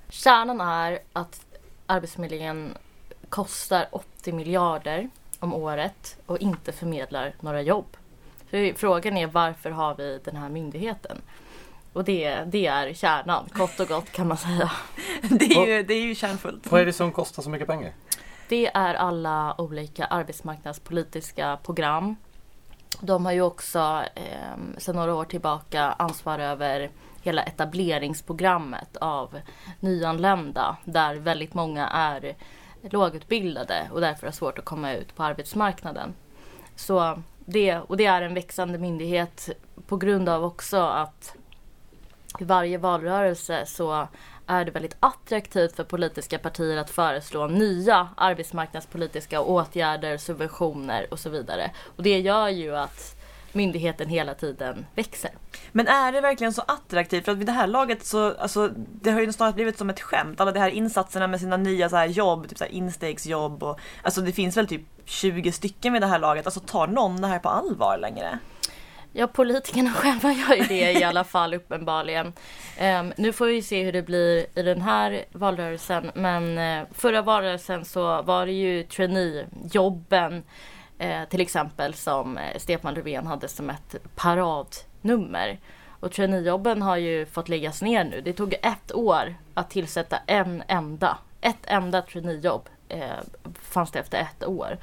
Kärnan är att Arbetsförmedlingen kostar 80 miljarder om året och inte förmedlar några jobb. För frågan är varför har vi den här myndigheten? Och det, det är kärnan, kort och gott kan man säga. det, är ju, det är ju kärnfullt. Vad är det som kostar så mycket pengar? Det är alla olika arbetsmarknadspolitiska program. De har ju också eh, sedan några år tillbaka ansvar över hela etableringsprogrammet av nyanlända där väldigt många är lågutbildade och därför har svårt att komma ut på arbetsmarknaden. Så det, och det är en växande myndighet på grund av också att i varje valrörelse så är det väldigt attraktivt för politiska partier att föreslå nya arbetsmarknadspolitiska åtgärder, subventioner och så vidare. Och det gör ju att myndigheten hela tiden växer. Men är det verkligen så attraktivt? För att vid det här laget så, alltså, det har ju snarare blivit som ett skämt. Alla de här insatserna med sina nya så här jobb, typ så här instegsjobb och alltså det finns väl typ 20 stycken vid det här laget. Alltså tar någon det här på allvar längre? Ja, politikerna själva gör ju det i alla fall uppenbarligen. Um, nu får vi se hur det blir i den här valrörelsen. Men uh, förra valrörelsen så var det ju traineejobben uh, till exempel som uh, Stefan Löfven hade som ett paradnummer. Och traineejobben har ju fått läggas ner nu. Det tog ett år att tillsätta en enda, ett enda traineejobb eh, fanns det efter ett år.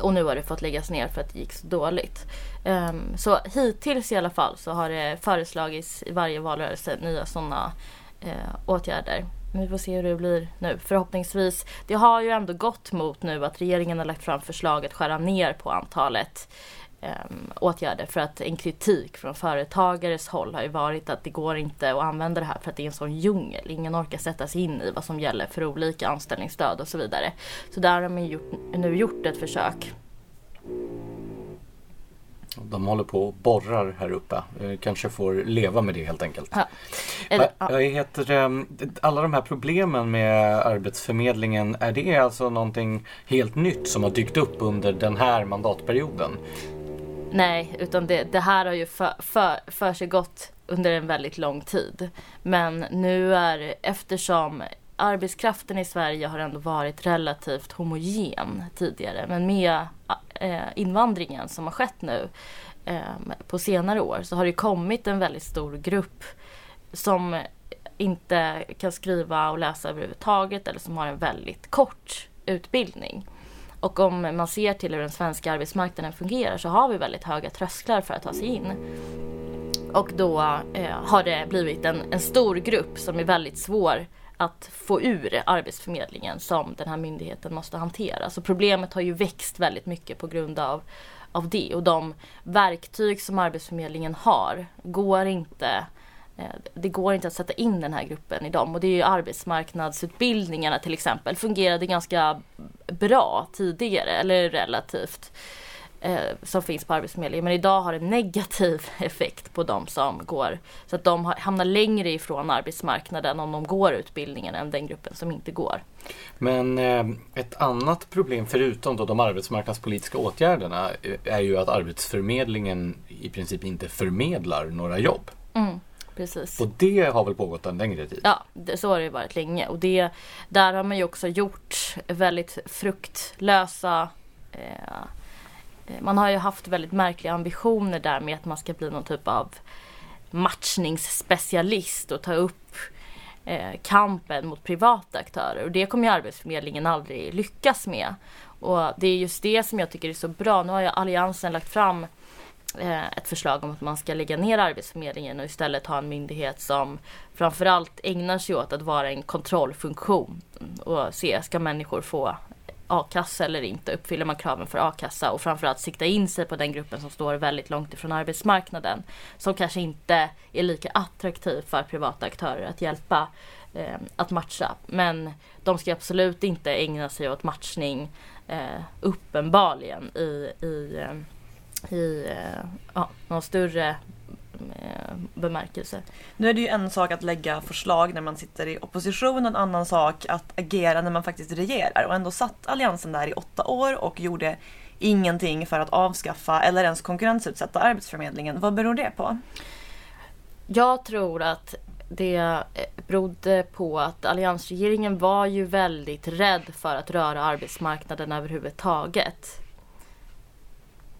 Och nu har det fått läggas ner för att det gick så dåligt. Um, så hittills i alla fall så har det föreslagits i varje valrörelse nya sådana eh, åtgärder. Men vi får se hur det blir nu. Förhoppningsvis. Det har ju ändå gått mot nu att regeringen har lagt fram förslag att skära ner på antalet um, åtgärder. För att en kritik från företagares håll har ju varit att det går inte att använda det här för att det är en sån djungel. Ingen orkar sätta sig in i vad som gäller för olika anställningsstöd och så vidare. Så där har man gjort, nu gjort ett försök. De håller på och borrar här uppe. Jag kanske får leva med det helt enkelt. Ja. Eller, ja. heter, ehm, alla de här problemen med Arbetsförmedlingen, är det alltså någonting helt nytt som har dykt upp under den här mandatperioden? Nej, utan det, det här har ju för, för, för sig gått under en väldigt lång tid. Men nu är eftersom arbetskraften i Sverige har ändå varit relativt homogen tidigare. Men med eh, invandringen som har skett nu eh, på senare år så har det kommit en väldigt stor grupp som inte kan skriva och läsa överhuvudtaget eller som har en väldigt kort utbildning. Och om man ser till hur den svenska arbetsmarknaden fungerar så har vi väldigt höga trösklar för att ta sig in. Och då eh, har det blivit en, en stor grupp som är väldigt svår att få ur Arbetsförmedlingen som den här myndigheten måste hantera. Så problemet har ju växt väldigt mycket på grund av, av det. Och de verktyg som Arbetsförmedlingen har går inte Eh, det går inte att sätta in den här gruppen i dem och det är ju arbetsmarknadsutbildningarna till exempel fungerade ganska bra tidigare eller relativt eh, som finns på Arbetsförmedlingen men idag har det negativ effekt på de som går så att de hamnar längre ifrån arbetsmarknaden om de går utbildningen än den gruppen som inte går. Men eh, ett annat problem förutom då de arbetsmarknadspolitiska åtgärderna är ju att Arbetsförmedlingen i princip inte förmedlar några jobb. Mm. Precis. Och det har väl pågått en längre tid? Ja, det, så har det varit länge. Och det, där har man ju också gjort väldigt fruktlösa eh, man har ju haft väldigt märkliga ambitioner där med att man ska bli någon typ av matchningsspecialist och ta upp eh, kampen mot privata aktörer. Och det kommer ju Arbetsförmedlingen aldrig lyckas med. Och det är just det som jag tycker är så bra. Nu har ju Alliansen lagt fram Eh, ett förslag om att man ska lägga ner Arbetsförmedlingen och istället ha en myndighet som framförallt ägnar sig åt att vara en kontrollfunktion och se, ska människor få a-kassa eller inte? Uppfyller man kraven för a-kassa? Och framförallt sikta in sig på den gruppen som står väldigt långt ifrån arbetsmarknaden. Som kanske inte är lika attraktiv för privata aktörer att hjälpa eh, att matcha. Men de ska absolut inte ägna sig åt matchning eh, uppenbarligen i, i eh, i eh, ja, någon större eh, bemärkelse. Nu är det ju en sak att lägga förslag när man sitter i opposition och en annan sak att agera när man faktiskt regerar. Och ändå satt Alliansen där i åtta år och gjorde ingenting för att avskaffa eller ens konkurrensutsätta Arbetsförmedlingen. Vad beror det på? Jag tror att det eh, berodde på att alliansregeringen var ju väldigt rädd för att röra arbetsmarknaden överhuvudtaget.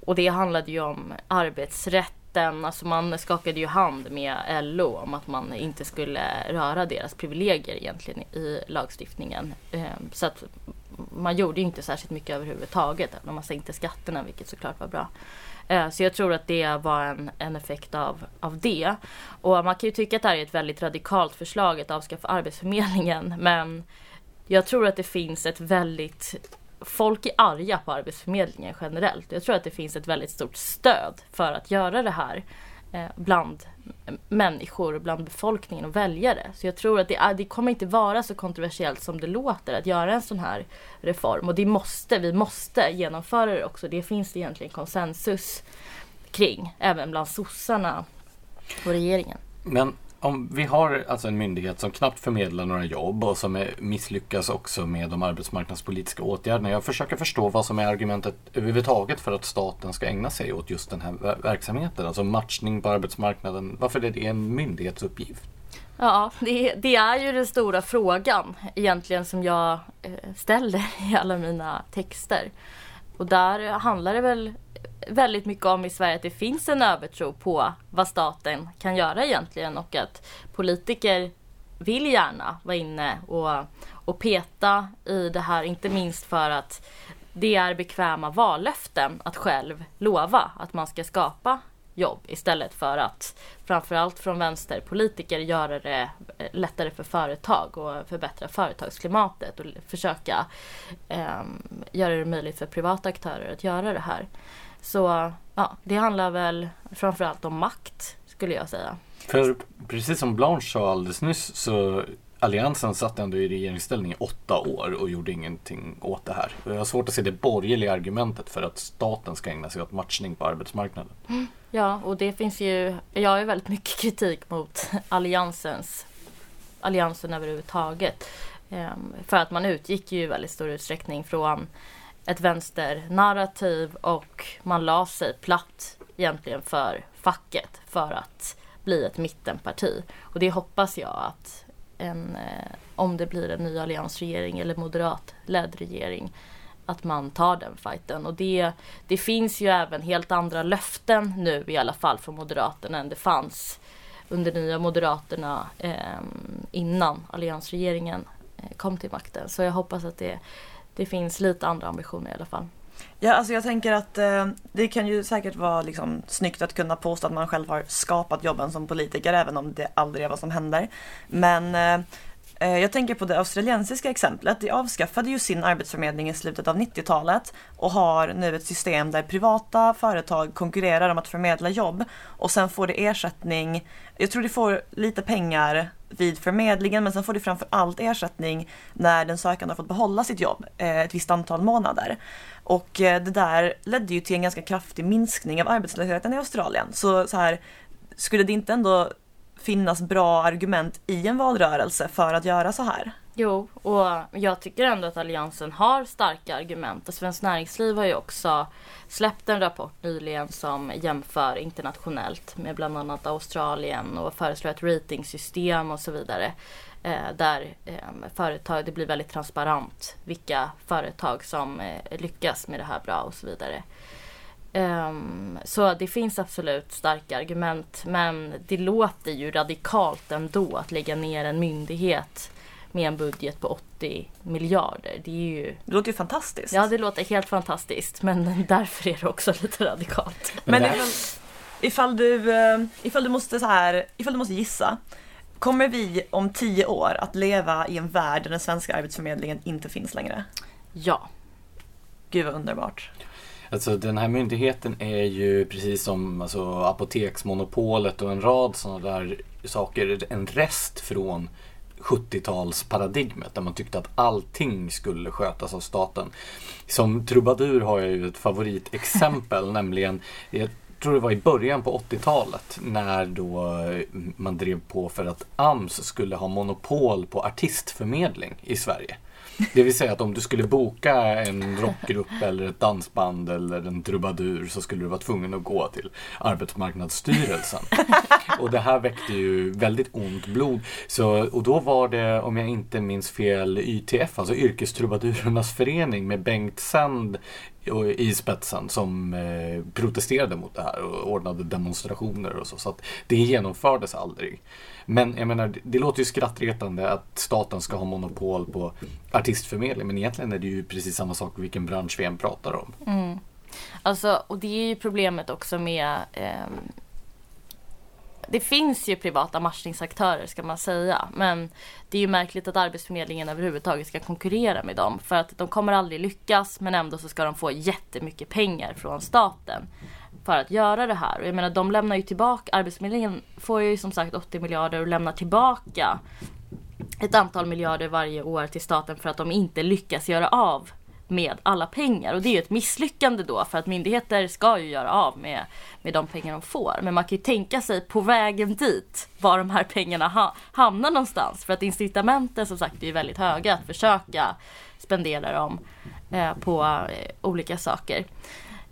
Och det handlade ju om arbetsrätten. Alltså man skakade ju hand med LO om att man inte skulle röra deras privilegier egentligen i lagstiftningen. Ehm, så att man gjorde ju inte särskilt mycket överhuvudtaget. Man sänkte skatterna vilket såklart var bra. Ehm, så jag tror att det var en, en effekt av, av det. Och man kan ju tycka att det här är ett väldigt radikalt förslag att avskaffa Arbetsförmedlingen. Men jag tror att det finns ett väldigt folk är arga på Arbetsförmedlingen generellt. Jag tror att det finns ett väldigt stort stöd för att göra det här eh, bland människor, bland befolkningen och väljare. Så jag tror att det, det kommer inte vara så kontroversiellt som det låter att göra en sån här reform. Och det måste, vi måste genomföra det också. Det finns det egentligen konsensus kring, även bland sossarna och regeringen. Men om vi har alltså en myndighet som knappt förmedlar några jobb och som är, misslyckas också med de arbetsmarknadspolitiska åtgärderna. Jag försöker förstå vad som är argumentet överhuvudtaget för att staten ska ägna sig åt just den här verksamheten. Alltså matchning på arbetsmarknaden. Varför är det en myndighetsuppgift? Ja, det, det är ju den stora frågan egentligen som jag eh, ställer i alla mina texter. Och där handlar det väl väldigt mycket om i Sverige att det finns en övertro på vad staten kan göra egentligen och att politiker vill gärna vara inne och, och peta i det här, inte minst för att det är bekväma vallöften att själv lova att man ska skapa jobb istället för att framförallt från vänsterpolitiker göra det eh, lättare för företag och förbättra företagsklimatet och försöka eh, göra det möjligt för privata aktörer att göra det här. Så ja, det handlar väl framförallt om makt skulle jag säga. För precis som Blanche sa alldeles nyss så Alliansen satt ändå i regeringsställning i åtta år och gjorde ingenting åt det här. Jag har svårt att se det borgerliga argumentet för att staten ska ägna sig åt matchning på arbetsmarknaden. Mm. Ja, och det finns ju, jag har ju väldigt mycket kritik mot Alliansens, Alliansen överhuvudtaget. Ehm, för att man utgick ju i väldigt stor utsträckning från ett vänsternarrativ och man la sig platt egentligen för facket för att bli ett mittenparti. Och det hoppas jag att en, eh, om det blir en ny alliansregering eller moderatledd regering att man tar den fighten. Och det, det finns ju även helt andra löften nu i alla fall från Moderaterna än det fanns under Nya Moderaterna eh, innan alliansregeringen eh, kom till makten. Så jag hoppas att det det finns lite andra ambitioner i alla fall. Ja, alltså jag tänker att eh, det kan ju säkert vara liksom snyggt att kunna påstå att man själv har skapat jobben som politiker även om det aldrig är vad som händer. Men eh, eh jag tänker på det australiensiska exemplet. De avskaffade ju sin arbetsförmedling i slutet av 90-talet och har nu ett system där privata företag konkurrerar om att förmedla jobb och sen får det ersättning. Jag tror de får lite pengar vid förmedlingen men sen får du framför allt ersättning när den sökande har fått behålla sitt jobb eh, ett visst antal månader. Och eh, det där ledde ju till en ganska kraftig minskning av arbetslösheten i Australien. Så, så här, skulle det inte ändå finnas bra argument i en valrörelse för att göra så här. Jo, och jag tycker ändå att Alliansen har starka argument. Och Svenskt Näringsliv har ju också släppt en rapport nyligen som jämför internationellt med bland annat Australien och föreslår ett ratingsystem och så vidare. Eh, där eh, företag, det blir väldigt transparent vilka företag som eh, lyckas med det här bra och så vidare. Um, så det finns absolut starka argument men det låter ju radikalt ändå att lägga ner en myndighet med en budget på 80 miljarder. Det, är ju... det låter ju fantastiskt. Ja, det låter helt fantastiskt men därför är det också lite radikalt. Men ifall, ifall du, eh, ifall du, måste, så här, ifall du måste gissa. Kommer vi om tio år att leva i en värld där den svenska arbetsförmedlingen inte finns längre? Ja. Gud vad underbart. Alltså den här myndigheten är ju precis som alltså, apoteksmonopolet och en rad sådana där saker en rest från 70-talsparadigmet där man tyckte att allting skulle skötas av staten. Som trubadur har jag ju ett favoritexempel, nämligen jag tror det var i början på 80-talet när då man drev på för att AMS skulle ha monopol på artistförmedling i Sverige. Det vill säga att om du skulle boka en rockgrupp eller ett dansband eller en trubadur så skulle du vara tvungen att gå till Arbetsmarknadsstyrelsen. Och det här väckte ju väldigt ont blod. Så, och då var det, om jag inte minns fel, YTF, alltså Yrkestrubadurernas förening med Bengt Sand i spetsen som eh, protesterade mot det här och ordnade demonstrationer och så. Så att det genomfördes aldrig. Men jag menar, det låter ju skrattretande att staten ska ha monopol på artistförmedling. Men egentligen är det ju precis samma sak vilken bransch vi än pratar om. Mm. Alltså, och det är ju problemet också med eh, det finns ju privata matchningsaktörer ska man säga. Men det är ju märkligt att Arbetsförmedlingen överhuvudtaget ska konkurrera med dem. För att de kommer aldrig lyckas men ändå så ska de få jättemycket pengar från staten för att göra det här. Och jag menar de lämnar ju tillbaka, Arbetsförmedlingen får ju som sagt 80 miljarder och lämnar tillbaka ett antal miljarder varje år till staten för att de inte lyckas göra av med alla pengar. Och det är ju ett misslyckande då för att myndigheter ska ju göra av med, med de pengar de får. Men man kan ju tänka sig på vägen dit var de här pengarna ha, hamnar någonstans. För att incitamenten som sagt är ju väldigt höga att försöka spendera dem eh, på eh, olika saker.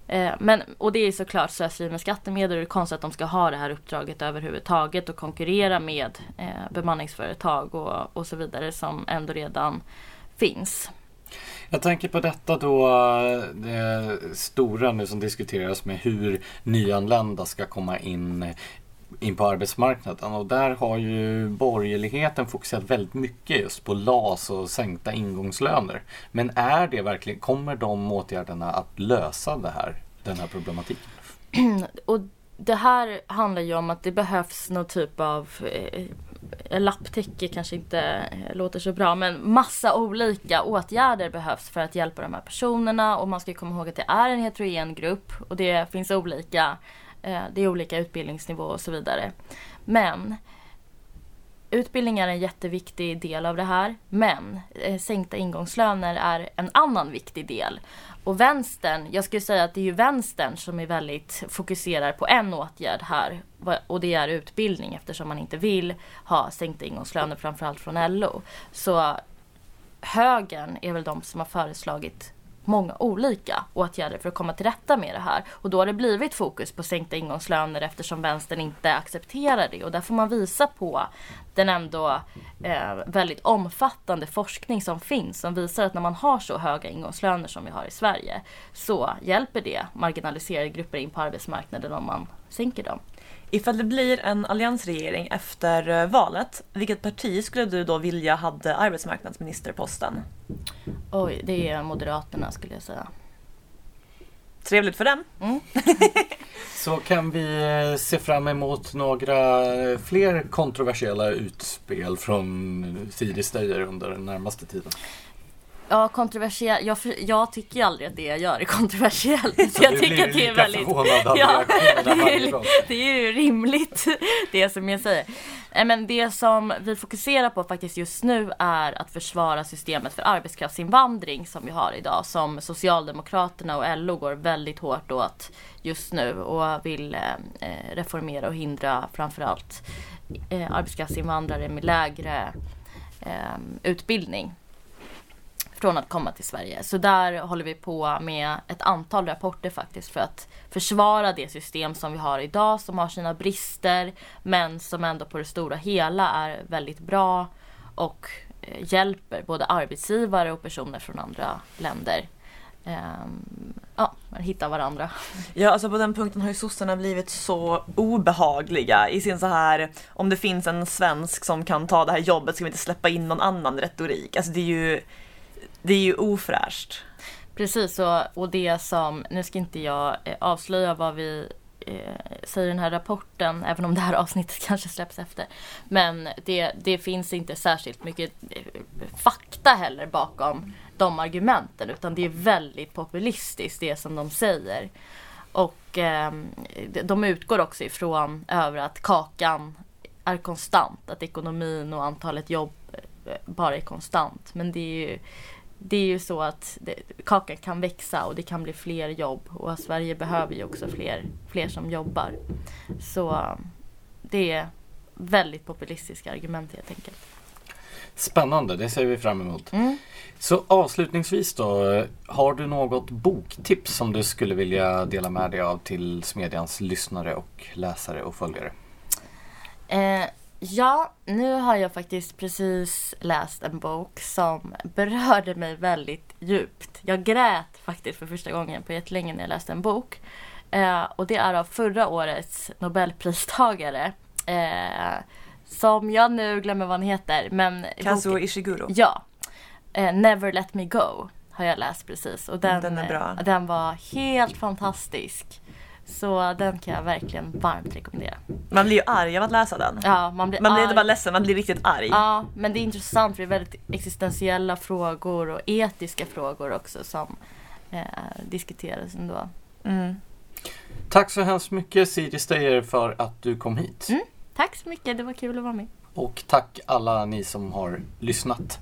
Eh, men, och det är såklart slöseri med skattemedel och det är konstigt att de ska ha det här uppdraget överhuvudtaget och konkurrera med eh, bemanningsföretag och, och så vidare som ändå redan finns. Jag tänker på detta då, det stora nu som diskuteras med hur nyanlända ska komma in in på arbetsmarknaden och där har ju borgerligheten fokuserat väldigt mycket just på LAS och sänkta ingångslöner. Men är det verkligen, kommer de åtgärderna att lösa det här, den här problematiken? och det här handlar ju om att det behövs någon typ av eh, lapptäcke kanske inte eh, låter så bra men massa olika åtgärder behövs för att hjälpa de här personerna och man ska komma ihåg att det är en heterogen grupp och det finns olika eh, det är olika utbildningsnivå och så vidare. Men utbildning är en jätteviktig del av det här. Men eh, sänkta ingångslöner är en annan viktig del. Och vänstern, jag skulle säga att det är ju vänstern som är väldigt fokuserar på en åtgärd här. Och det är utbildning eftersom man inte vill ha sänkta ingångslöner framförallt från LO. Så högern är väl de som har föreslagit många olika åtgärder för att komma till rätta med det här. Och då har det blivit fokus på sänkta ingångslöner eftersom vänstern inte accepterar det. Och där får man visa på den ändå eh, väldigt omfattande forskning som finns som visar att när man har så höga ingångslöner som vi har i Sverige så hjälper det marginaliserade grupper in på arbetsmarknaden om man sänker dem. Ifall det blir en alliansregering efter eh, valet, vilket parti skulle du då vilja hade arbetsmarknadsministerposten? Oj, det är Moderaterna skulle jag säga. Trevligt för dem. Mm. Så kan vi eh, se fram emot några fler kontroversiella utspel från Siri Steijer under den närmaste tiden. Ja, kontroversiellt. Jag, jag tycker ju aldrig att det jag gör är kontroversiellt. Så jag tycker att det är väldigt... Ja, det är, det är ju rimligt det som jag säger. Nej, Men det som vi fokuserar på faktiskt just nu är att försvara systemet för arbetskraftsinvandring som vi har idag. Som Socialdemokraterna och LO går väldigt hårt åt just nu och vill eh, reformera och hindra framförallt eh, arbetskraftsinvandrare med lägre eh, utbildning från att komma till Sverige. Så där håller vi på med ett antal rapporter faktiskt för att försvara det system som vi har idag som har sina brister men som ändå på det stora hela är väldigt bra och eh, hjälper både arbetsgivare och personer från andra länder Um, ja, hitta varandra. Ja, alltså på den punkten har ju sossarna blivit så obehagliga i sin så här om det finns en svensk som kan ta det här jobbet ska vi inte släppa in någon annan retorik. Alltså det är ju, det är ju ofräscht. Precis, och, och det som, nu ska inte jag eh, avslöja vad vi eh, säger i den här rapporten, även om det här avsnittet kanske släpps efter. Men det, det finns inte särskilt mycket eh, fakta heller bakom de argumenten, utan det är väldigt populistiskt det som de säger. Och eh, de utgår också ifrån över att kakan är konstant, att ekonomin och antalet jobb eh, bara är konstant. Men det är ju det är ju så att det, kakan kan växa och det kan bli fler jobb och Sverige behöver ju också fler, fler som jobbar. Så det är väldigt populistiska argument helt enkelt. Spännande, det ser vi fram emot. Mm. Så avslutningsvis då, har du något boktips som du skulle vilja dela med dig av till Smedjans lyssnare och läsare och följare? Eh, ja, nu har jag faktiskt precis läst en bok som berörde mig väldigt djupt. Jag grät faktiskt för första gången på jättelänge när jag läste en bok. Eh, och det är av förra årets nobelpristagare. Eh, som jag nu glömmer vad han heter. Men Kazuo Ishiguro. Ja. Eh, Never Let Me Go har jag läst precis. Och den, Den är bra. eh, den var helt fantastisk. Så den kan jag verkligen varmt rekommendera. Man blir ju arg av att läsa den. Ja, man blir, Man blir arg. inte bara ledsen, man blir riktigt arg. Ja, men det är intressant för det är väldigt existentiella frågor och etiska frågor också som eh, diskuteras ändå. Mm. Tack så hemskt mycket Siri Steyer för att du kom hit. Mm. Tack så mycket, det var kul att vara med. Och tack alla ni som har lyssnat.